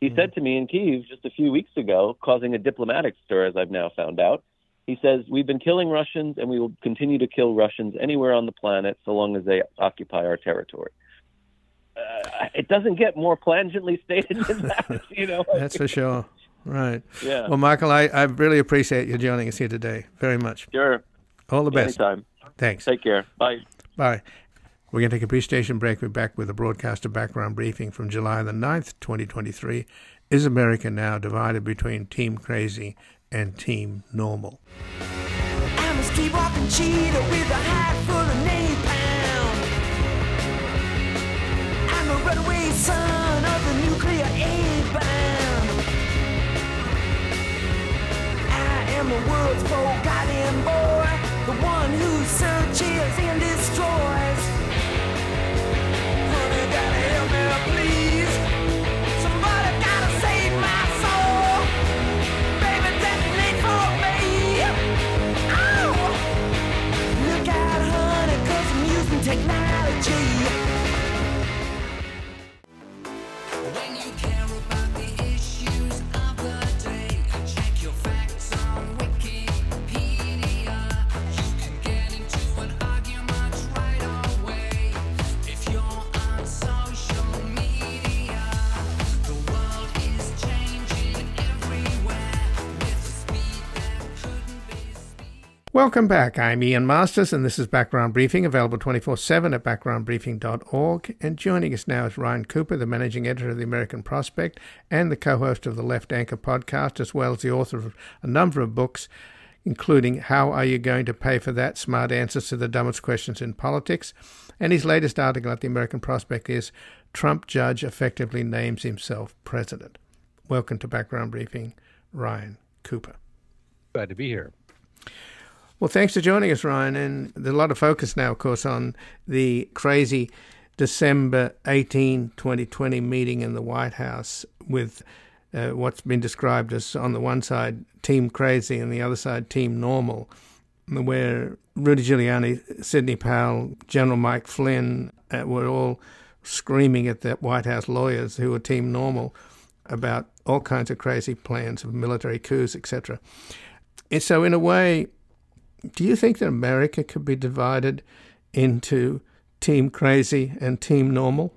He mm-hmm. said to me in Kiev just a few weeks ago, causing a diplomatic stir, as I've now found out, he says, We've been killing Russians and we will continue to kill Russians anywhere on the planet so long as they occupy our territory. Uh, it doesn't get more plangently stated than [laughs] that, you know. That's for sure. Right. Yeah. Well, Michael, I, I really appreciate you joining us here today. Very much. Sure. All the best. Anytime. Thanks. Take care. Bye. Bye. We're going to take a brief station break. We're back with a broadcaster background briefing from July the 9th, 2023. Is America now divided between Team Crazy and Team Normal. I'm a cheetah with a hat full of napalm. I'm a runaway son of the nuclear aid bomb. I am the world's forgotten boy, the one who searches and destroys. Welcome back. I'm Ian Masters, and this is Background Briefing, available 24 7 at backgroundbriefing.org. And joining us now is Ryan Cooper, the managing editor of the American Prospect and the co host of the Left Anchor podcast, as well as the author of a number of books, including How Are You Going to Pay for That? Smart Answers to the Dumbest Questions in Politics. And his latest article at the American Prospect is Trump Judge Effectively Names Himself President. Welcome to Background Briefing, Ryan Cooper. Glad to be here. Well, thanks for joining us, Ryan. And there's a lot of focus now, of course, on the crazy December 18, 2020 meeting in the White House with uh, what's been described as, on the one side, Team Crazy and the other side, Team Normal, where Rudy Giuliani, Sidney Powell, General Mike Flynn uh, were all screaming at the White House lawyers who were Team Normal about all kinds of crazy plans of military coups, etc. And so, in a way, do you think that America could be divided into Team Crazy and Team Normal?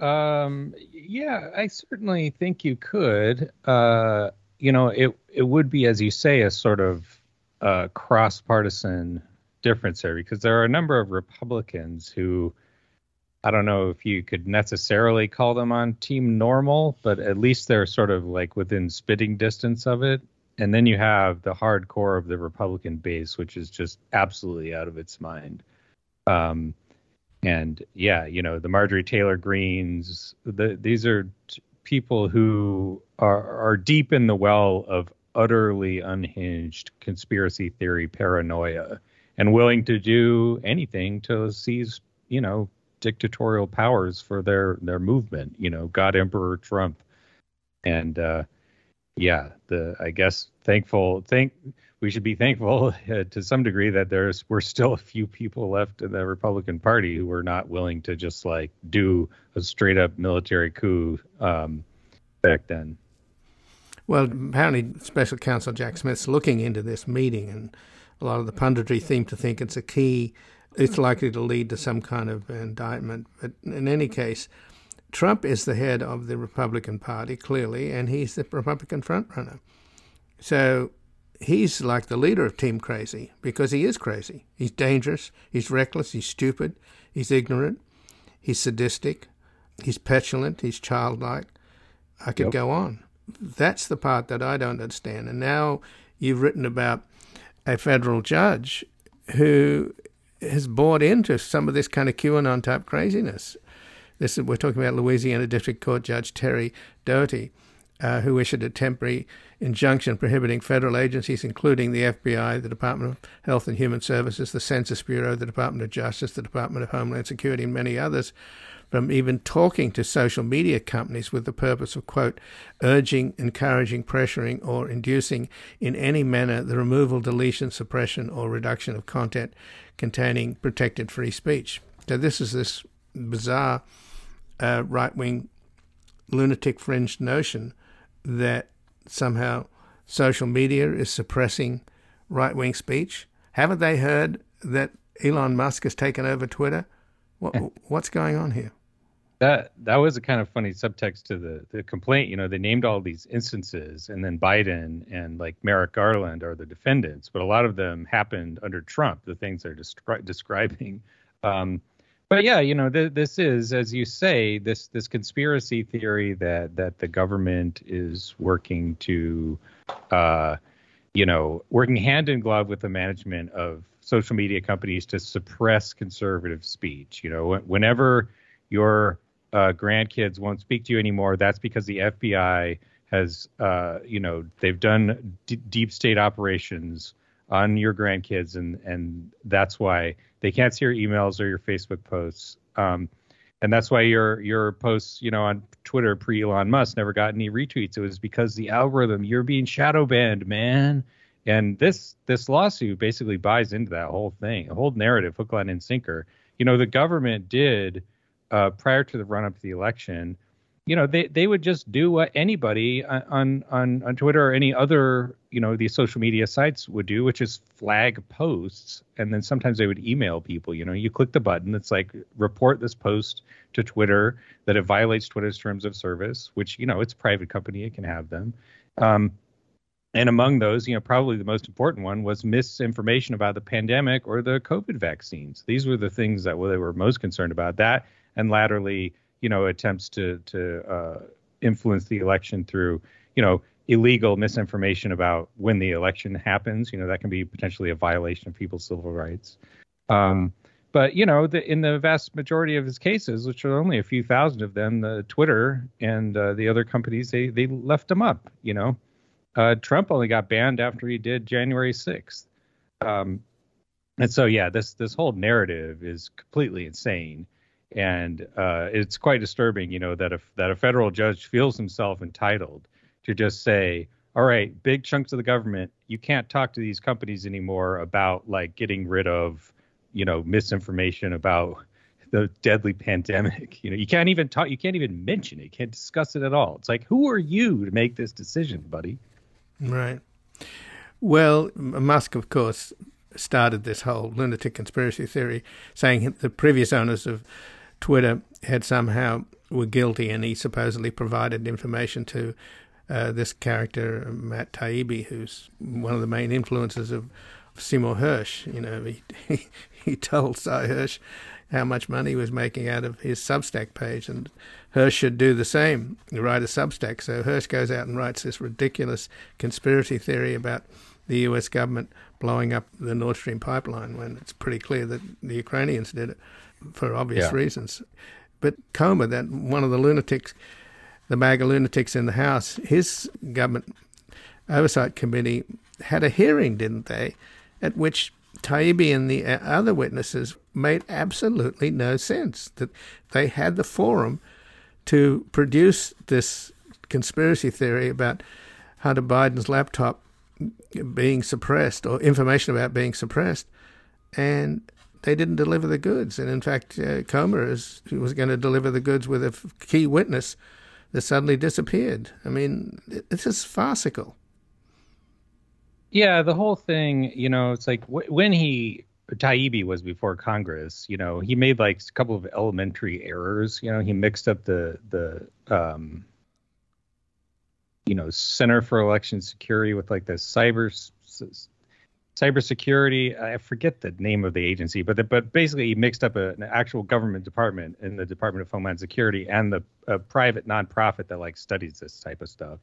Um, yeah, I certainly think you could. Uh, you know, it it would be, as you say, a sort of uh, cross partisan difference there because there are a number of Republicans who I don't know if you could necessarily call them on team normal, but at least they're sort of like within spitting distance of it. And then you have the hardcore of the Republican base, which is just absolutely out of its mind. Um, and yeah, you know, the Marjorie Taylor Greens, the, these are t- people who are, are deep in the well of utterly unhinged conspiracy theory paranoia and willing to do anything to seize, you know, dictatorial powers for their their movement. You know, God Emperor Trump, and uh, yeah, the I guess thankful thank we should be thankful uh, [laughs] to some degree that there's we're still [laughs] a few people left in the Republican Party who are not willing to just like do a straight up military coup um, back then. Well, apparently, Special Counsel Jack Smith's looking into this meeting, and a lot of the punditry seem to think it's a key. It's likely to lead to some kind of indictment. But in any case, Trump is the head of the Republican Party, clearly, and he's the Republican frontrunner. So he's like the leader of Team Crazy because he is crazy. He's dangerous, he's reckless, he's stupid, he's ignorant, he's sadistic, he's petulant, he's childlike. I could yep. go on. That's the part that I don't understand. And now you've written about a federal judge who has bought into some of this kind of QAnon type craziness. This is, we're talking about Louisiana District Court Judge Terry Doughty, uh, who issued a temporary injunction prohibiting federal agencies, including the FBI, the Department of Health and Human Services, the Census Bureau, the Department of Justice, the Department of Homeland Security, and many others, from even talking to social media companies with the purpose of, quote, urging, encouraging, pressuring, or inducing in any manner the removal, deletion, suppression, or reduction of content containing protected free speech. So this is this bizarre uh, right wing lunatic fringe notion that somehow social media is suppressing right wing speech. Haven't they heard that Elon Musk has taken over Twitter? What, what's going on here? that that was a kind of funny subtext to the the complaint. You know, they named all these instances, and then Biden and like Merrick Garland are the defendants, but a lot of them happened under Trump. The things they're descri- describing. [laughs] Um, but yeah, you know, th- this is, as you say, this this conspiracy theory that that the government is working to, uh, you know, working hand in glove with the management of social media companies to suppress conservative speech. You know, whenever your uh, grandkids won't speak to you anymore, that's because the FBI has, uh, you know, they've done d- deep state operations on your grandkids, and and that's why they can't see your emails or your Facebook posts. Um, and that's why your your posts, you know, on Twitter pre Elon Musk never got any retweets. It was because the algorithm, you're being shadow banned, man. And this this lawsuit basically buys into that whole thing, a whole narrative, hook, line, and sinker. You know, the government did uh, prior to the run up to the election, you know, they, they would just do what anybody on, on, on Twitter or any other, you know, these social media sites would do, which is flag posts. And then sometimes they would email people, you know, you click the button that's like report this post to Twitter that it violates Twitter's terms of service, which, you know, it's a private company, it can have them. Um, and among those, you know, probably the most important one was misinformation about the pandemic or the COVID vaccines. These were the things that they were most concerned about. That and latterly, you know, attempts to to uh, influence the election through, you know, illegal misinformation about when the election happens. You know, that can be potentially a violation of people's civil rights. Um, but you know, the, in the vast majority of his cases, which are only a few thousand of them, the Twitter and uh, the other companies they they left him up. You know, uh, Trump only got banned after he did January 6th. Um, and so yeah, this this whole narrative is completely insane and uh, it's quite disturbing, you know, that if that a federal judge feels himself entitled to just say, "All right, big chunks of the government, you can't talk to these companies anymore about like getting rid of, you know, misinformation about the deadly pandemic. [laughs] You know, you can't even talk, you can't even mention it, you can't discuss it at all. It's like, who are you to make this decision, buddy? Right. Well, Musk, of course, started this whole lunatic conspiracy theory, saying the previous owners of Twitter had somehow were guilty, and he supposedly provided information to uh, this character Matt Taibbi, who's one of the main influences of Seymour Hersh. You know, he he, [laughs] he told Sy Hersh how much money he was making out of his Substack page, and Hersh should do the same, write a Substack. So Hersh goes out and writes this ridiculous conspiracy theory about the U.S. government blowing up the Nord Stream pipeline when it's pretty clear that the Ukrainians did it for obvious yeah. reasons. But Comer, that one of the lunatics, the MAGA lunatics in the House, his government oversight committee had a hearing, didn't they, at which Taibbi and the other witnesses made absolutely no sense. That they had the forum to produce this conspiracy theory about Hunter Biden's laptop being suppressed or information about being suppressed, and they didn't deliver the goods. And in fact, uh, Comer is, was going to deliver the goods with a key witness that suddenly disappeared. I mean, it's just farcical. Yeah, the whole thing, you know, it's like w- when he Taibbi was before Congress, you know, he made like a couple of elementary errors. You know, he mixed up the the um, you know Center for Election Security with like the cyber cybersecurity. I forget the name of the agency, but the, but basically he mixed up a, an actual government department in the Department of Homeland Security and the a private nonprofit that like studies this type of stuff.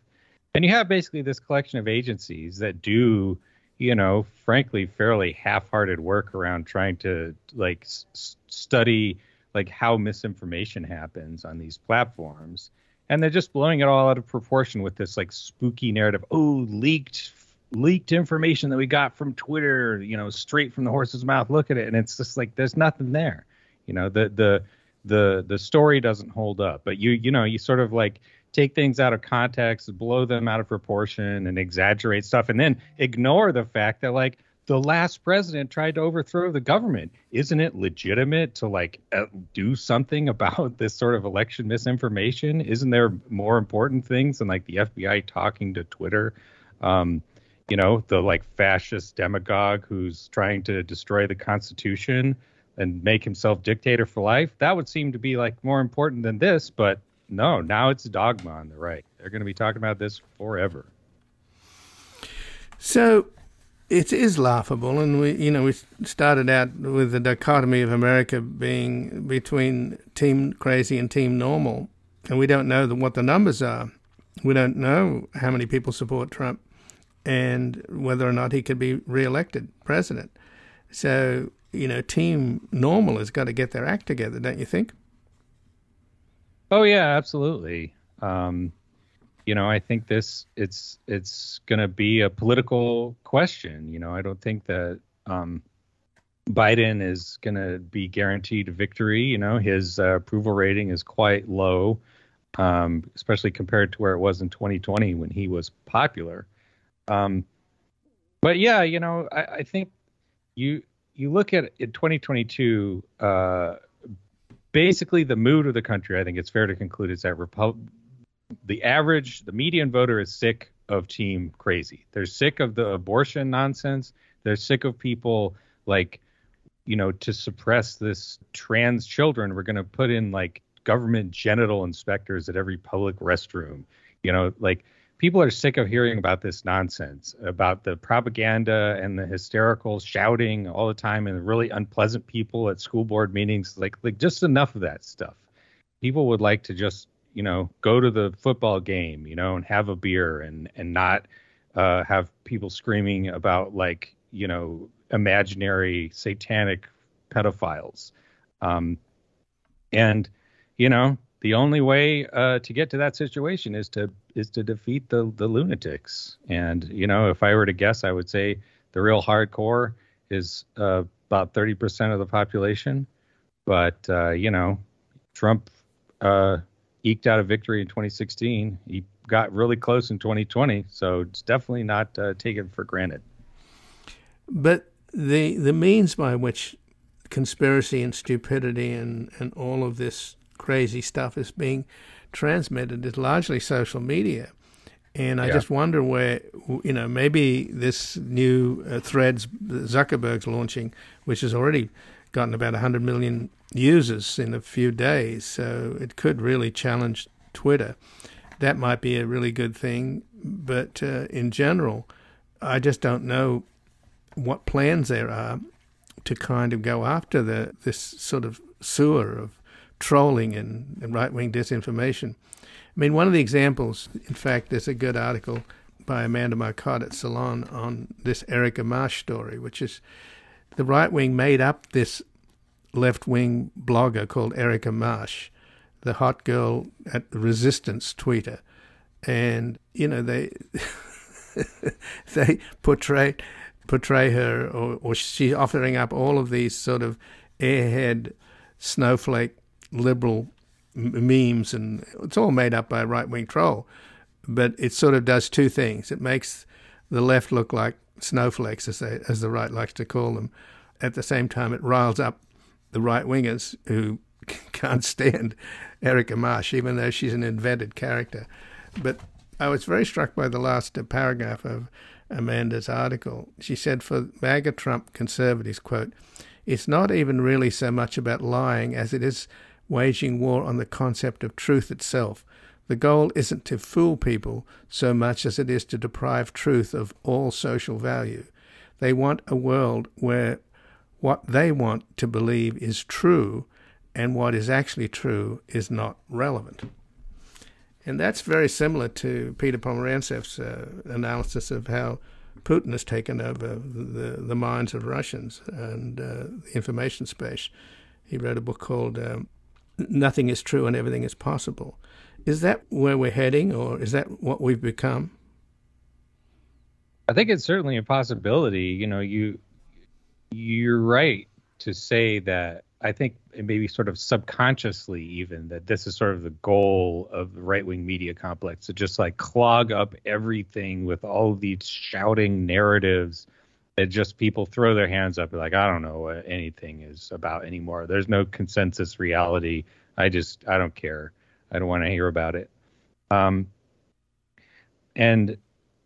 And you have basically this collection of agencies that do, you know, frankly, fairly half-hearted work around trying to like s- study like how misinformation happens on these platforms and they're just blowing it all out of proportion with this like spooky narrative. Oh, leaked leaked information that we got from Twitter, you know, straight from the horse's mouth. Look at it, and it's just like there's nothing there. You know, the the the the story doesn't hold up. But you you know you sort of like take things out of context, blow them out of proportion, and exaggerate stuff, and then ignore the fact that like the last president tried to overthrow the government. Isn't it legitimate to like uh, do something [laughs] about this sort of election misinformation? Isn't there more important things than like the FBI talking to Twitter? Um, you know, the like fascist demagogue who's trying to destroy the Constitution and make himself dictator for life. That would seem to be like more important than this, but no, now it's dogma on the right. They're going to be talking about this forever. So it is laughable, and we, you know, we started out with the dichotomy of America being between team crazy and team normal, and we don't know the, what the numbers are. We don't know how many people support Trump, and whether or not he could be reelected president. So, you know, team normal has got to get their act together, don't you think? Oh yeah, absolutely. Um, you know, I think this it's it's going to be a political question. You know, I don't think that um, Biden is going to be guaranteed victory. You know, his uh, approval rating is quite low, um, especially compared to where it was in 2020 when he was popular. Um, but yeah, you know, I, I, think you you look at in 2022. Uh, basically, the mood of the country, I think it's fair to conclude, is that the average, the median voter is sick of team crazy. They're sick of the abortion nonsense. They're sick of people like, you know, to suppress this trans children, we're going to put in like government genital inspectors at every public restroom. You know, like people are sick of hearing about this nonsense, about the propaganda and the hysterical shouting all the time and the really unpleasant people at school board meetings. Like, like just enough of that stuff. People would like to just you know, go to the football game, you know, and have a beer and and not uh, have people screaming about like you know imaginary satanic pedophiles. Um, and you know, the only way uh, to get to that situation is to is to defeat the the lunatics. And you know, if I were to guess, I would say the real hardcore is uh, about 30% of the population. But uh, you know, Trump uh, eked out a victory in 2016. He got really close in 2020, so it's definitely not uh, taken for granted. But the the means by which conspiracy and stupidity and, and all of this crazy stuff is being transmitted is largely social media. And I yeah. just wonder where, you know, maybe this new uh, threads Zuckerberg's launching, which has already gotten about 100 million users in a few days, so it could really challenge Twitter. That might be a really good thing, but uh, in general, I just don't know what plans there are to kind of go after the this sort of sewer of trolling and, and right wing disinformation. I mean, one of the examples, in fact, there's a good article by Amanda Marcotte at Salon on this Erica Marsh story, which is the right wing made up this left wing blogger called Erica Marsh, the hot girl at the Resistance tweeter. And, you know, they [laughs] they portray portray her or, or she's offering up all of these sort of airhead snowflake liberal memes and it's all made up by a right wing troll. But it sort of does two things. It makes the left look like snowflakes, as, they, as the right likes to call them. At the same time, it riles up the right wingers who [laughs] can't stand Erica Marsh, even though she's an invented character. But I was very struck by the last uh, paragraph of Amanda's article. She said, for MAGA Trump conservatives, quote, it's not even really so much about lying as it is waging war on the concept of truth itself. The goal isn't to fool people so much as it is to deprive truth of all social value. They want a world where what they want to believe is true and what is actually true is not relevant. And that's very similar to Peter Pomerantsev's uh, analysis of how Putin has taken over the, the minds of Russians and uh, the information space. He wrote a book called um, Nothing is True and Everything is Possible. Is that where we're heading, or is that what we've become? I think it's certainly a possibility. You know, you you're right to say that I think maybe sort of subconsciously even that this is sort of the goal of the right wing media complex to just like clog up everything with all these shouting narratives that just people throw their hands up like I don't know what anything is about anymore. There's no consensus reality. I just I don't care. I don't want to hear about it. Um, and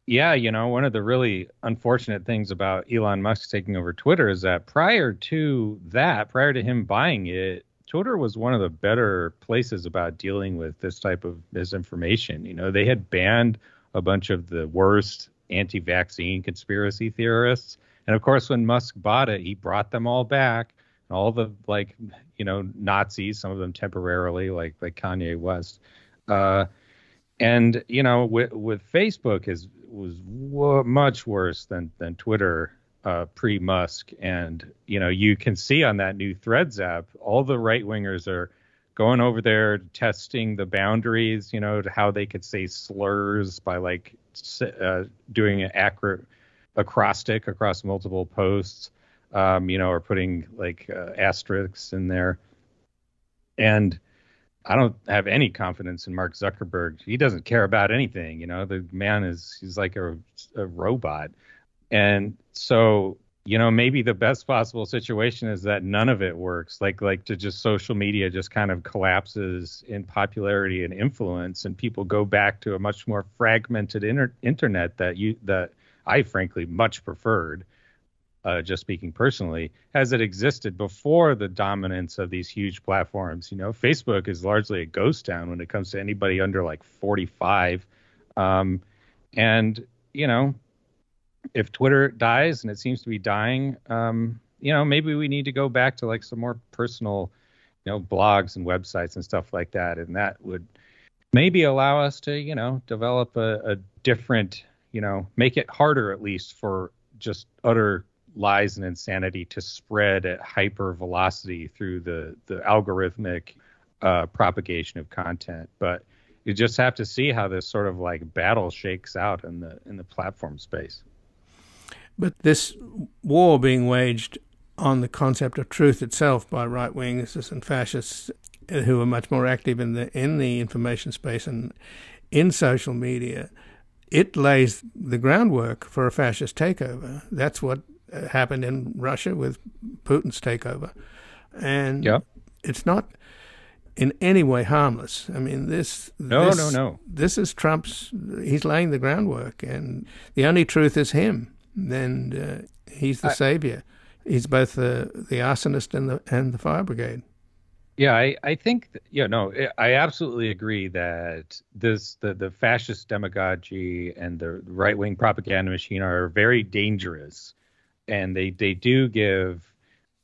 yeah, you know, one of the really unfortunate things about Elon Musk taking over Twitter is that prior to that, prior to him buying it, Twitter was one of the better places about dealing with this type of misinformation. You know, they had banned a bunch of the worst anti-vaccine conspiracy theorists, and of course, when Musk bought it, he brought them all back. All the like, you know, Nazis, some of them temporarily, like like Kanye West. Uh, and you know, with with Facebook is was w- much worse than than Twitter uh, pre Musk, and you know you can see on that new Threads app, all the right wingers are going over there testing the boundaries, you know, to how they could say slurs by like uh, doing an accurate acrostic across multiple posts, um, you know, or putting like uh, asterisks in there, and I don't have any confidence in Mark Zuckerberg. He doesn't care about anything. You know, the man is he's like a, a robot, and so you know maybe the best possible situation is that none of it works. Like like to just social media just kind of collapses in popularity and influence, and people go back to a much more fragmented inter- internet that you that I frankly much preferred uh, just speaking personally, as it existed before the dominance of these huge platforms? You know, Facebook is largely a ghost town when it comes to anybody under like 45. Um, and, you know, if Twitter dies and it seems to be dying, um, you know, maybe we need to go back to like some more personal, you know, blogs and websites and stuff like that. And that would maybe allow us to, you know, develop a, a different, you know, make it harder at least for just utter lies and insanity to spread at hyper velocity through the the algorithmic uh, propagation of content. But you just have to see how this sort of like battle shakes out in the in the platform space. But this war being waged on the concept of truth itself by right wingers and fascists who are much more active in the in the information space and in social media, it lays the groundwork for a fascist takeover. That's what happened in Russia with Putin's takeover, and yeah. it's not in any way harmless. I mean, this no, this, no, no. This is Trump's. He's laying the groundwork, and the only truth is him. Then uh, he's the I, savior. he's both the the arsonist and the and the fire brigade. Yeah, I, I think yeah no I absolutely agree that this the the fascist demagogy and the right wing propaganda machine are very dangerous, and they they do give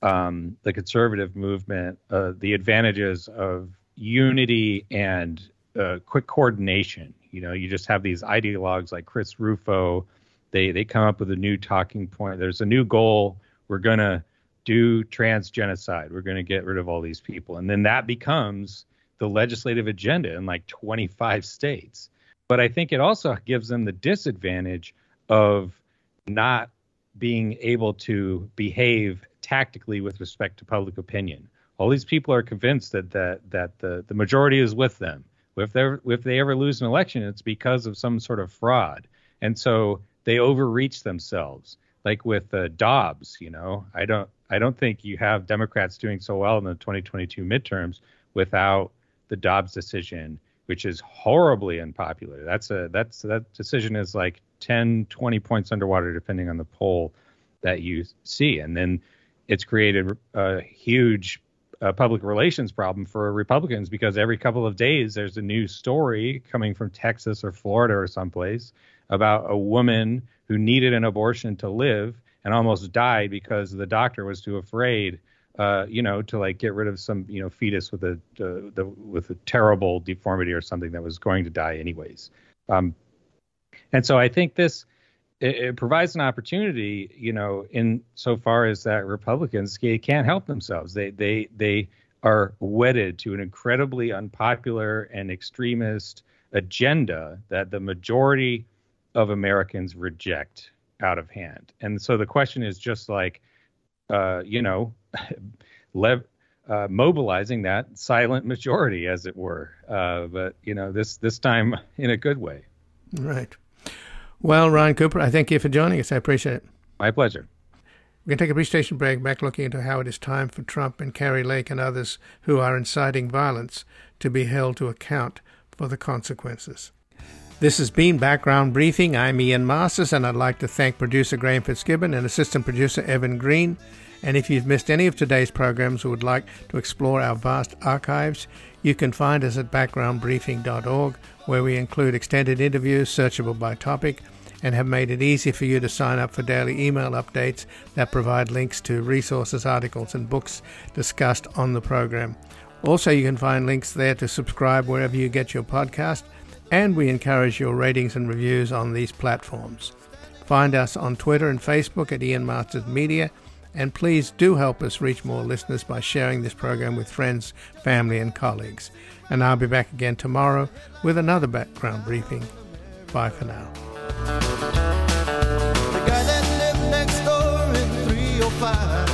um, the conservative movement uh, the advantages of unity and uh, quick coordination. You know, you just have these ideologues like Chris Rufo. They they come up with a new talking point. There's a new goal. We're gonna do trans genocide. We're gonna get rid of all these people, and then that becomes the legislative agenda in like 25 states. But I think it also gives them the disadvantage of not being able to behave tactically with respect to public opinion. All these people are convinced that that that the, the majority is with them. If they if they ever lose an election, it's because of some sort of fraud, and so they overreach themselves. Like with uh, Dobbs, you know, I don't I don't think you have Democrats doing so well in the 2022 midterms without the Dobbs decision, which is horribly unpopular. That's a that's that decision is like 10, 20 points underwater depending on the poll that you see, and then it's created a huge uh, public relations problem for Republicans because every couple of days there's a new story coming from Texas or Florida or someplace about a woman who needed an abortion to live and almost died because the doctor was too afraid, uh, you know, to like get rid of some you know fetus with a uh, the, with a terrible deformity or something that was going to die anyways. Um, and so I think this it, it, provides an opportunity, you know, in so far as that Republicans can't help themselves. They they they are wedded to an incredibly unpopular and extremist agenda that the majority of Americans reject out of hand. And so the question is just like, uh, you know, [laughs] lev- uh, mobilizing that silent majority, as it were. Uh, but you know, this this time [laughs] in a good way. Right. Well, Ryan Cooper, I thank you for joining us. I appreciate it. My pleasure. We're going to take a brief station break back looking into how it is time for Trump and Kari Lake and others who are inciting violence to be held to account for the consequences. This has been Background Briefing. I'm Ian Masters, and I'd like to thank producer Graham Fitzgibbon and assistant producer Evan Green. And if you've missed any of today's programs or would like to explore our vast archives, you can find us at backgroundbriefing.org, where we include extended interviews searchable by topic and have made it easy for you to sign up for daily email updates that provide links to resources, articles, and books discussed on the program. Also, you can find links there to subscribe wherever you get your podcast, and we encourage your ratings and reviews on these platforms. Find us on Twitter and Facebook at Ian Masters Media, and please do help us reach more listeners by sharing this program with friends, family, and colleagues. And I'll be back again tomorrow with another background briefing. Bye for now. The guy that lived next door in 305